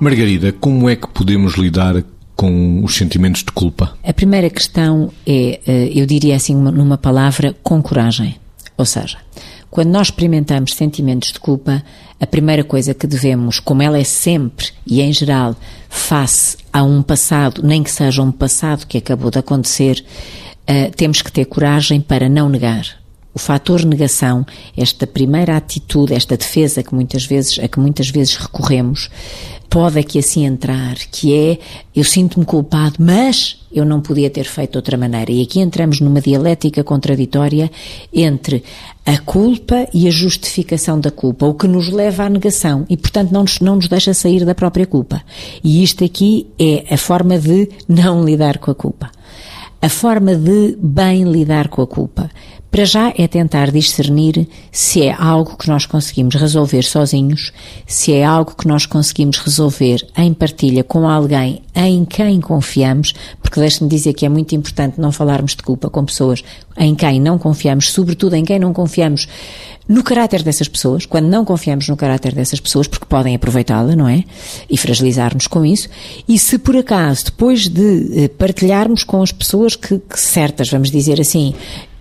Margarida, como é que podemos lidar com os sentimentos de culpa? A primeira questão é, eh, eu diria assim numa palavra, com coragem. Ou seja, quando nós experimentamos sentimentos de culpa, a primeira coisa que devemos, como ela é sempre e em geral, face a um passado, nem que seja um passado que acabou de acontecer, uh, temos que ter coragem para não negar. O fator negação, esta primeira atitude, esta defesa que muitas vezes, a que muitas vezes recorremos, pode aqui assim entrar, que é eu sinto-me culpado, mas eu não podia ter feito de outra maneira. E aqui entramos numa dialética contraditória entre a culpa e a justificação da culpa, o que nos leva à negação e, portanto, não nos, não nos deixa sair da própria culpa. E isto aqui é a forma de não lidar com a culpa. A forma de bem lidar com a culpa. Para já é tentar discernir se é algo que nós conseguimos resolver sozinhos, se é algo que nós conseguimos resolver em partilha com alguém em quem confiamos, porque deixe-me dizer que é muito importante não falarmos de culpa com pessoas em quem não confiamos, sobretudo em quem não confiamos no caráter dessas pessoas, quando não confiamos no caráter dessas pessoas, porque podem aproveitá-la, não é? E fragilizar-nos com isso. E se por acaso, depois de eh, partilharmos com as pessoas que, que certas, vamos dizer assim,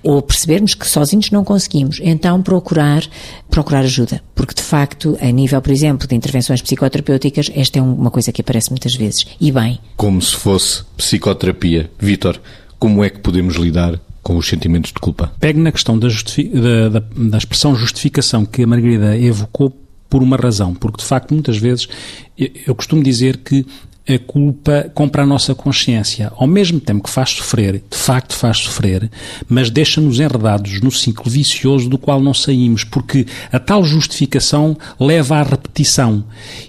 ou percebermos que sozinhos não conseguimos, então procurar procurar ajuda, porque de facto, a nível, por exemplo, de intervenções psicoterapêuticas, esta é uma coisa que aparece muitas vezes. E bem. Como se fosse psicoterapia. Vítor, como é que podemos lidar com os sentimentos de culpa? Pego na questão da, da, da, da expressão justificação que a Margarida evocou por uma razão, porque de facto muitas vezes eu costumo dizer que a culpa compra a nossa consciência. Ao mesmo tempo que faz sofrer, de facto faz sofrer, mas deixa-nos enredados no ciclo vicioso do qual não saímos, porque a tal justificação leva à repetição.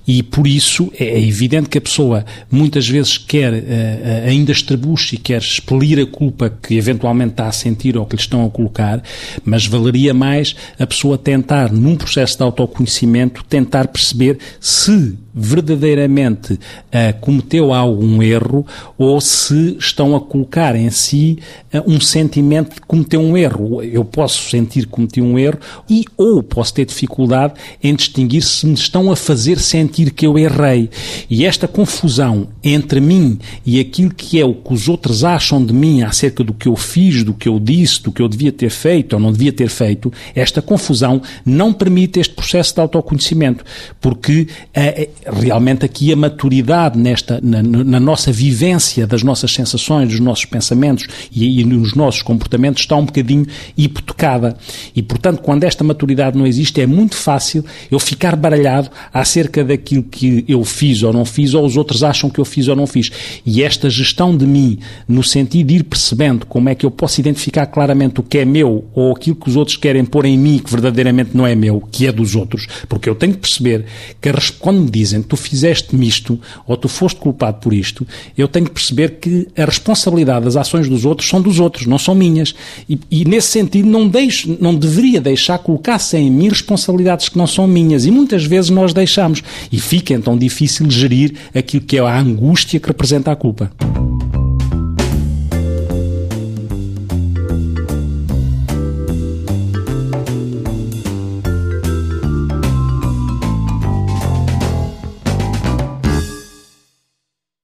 E por isso é evidente que a pessoa muitas vezes quer, uh, ainda estrebuche e quer expelir a culpa que eventualmente está a sentir ou que lhe estão a colocar, mas valeria mais a pessoa tentar, num processo de autoconhecimento, tentar perceber se verdadeiramente uh, cometeu algum erro ou se estão a colocar em si uh, um sentimento de cometer um erro. Eu posso sentir que cometi um erro e ou posso ter dificuldade em distinguir se me estão a fazer sentir que eu errei. E esta confusão entre mim e aquilo que é o que os outros acham de mim acerca do que eu fiz, do que eu disse, do que eu devia ter feito ou não devia ter feito, esta confusão não permite este processo de autoconhecimento, porque uh, realmente aqui a maturidade nesta, na, na, nossa vivência das nossas sensações, dos nossos pensamentos e, e nos nossos comportamentos está um bocadinho hipotecada. E, portanto, quando esta maturidade não existe, é muito fácil eu ficar baralhado acerca daquilo que eu fiz ou não fiz, ou os outros acham que eu fiz ou não fiz. E esta gestão de mim, no sentido de ir percebendo como é que eu posso identificar claramente o que é meu ou aquilo que os outros querem pôr em mim que verdadeiramente não é meu, que é dos outros, porque eu tenho que perceber que quando me dizem tu fizeste-me isto ou tu foste culpado por isto, eu tenho que perceber que a responsabilidade das ações dos outros são dos outros, não são minhas. E, e nesse sentido não, deixo, não deveria deixar colocar-se em mim responsabilidades que não são minhas. E muitas vezes nós deixamos. E fica então difícil gerir aquilo que é a angústia que representa a culpa.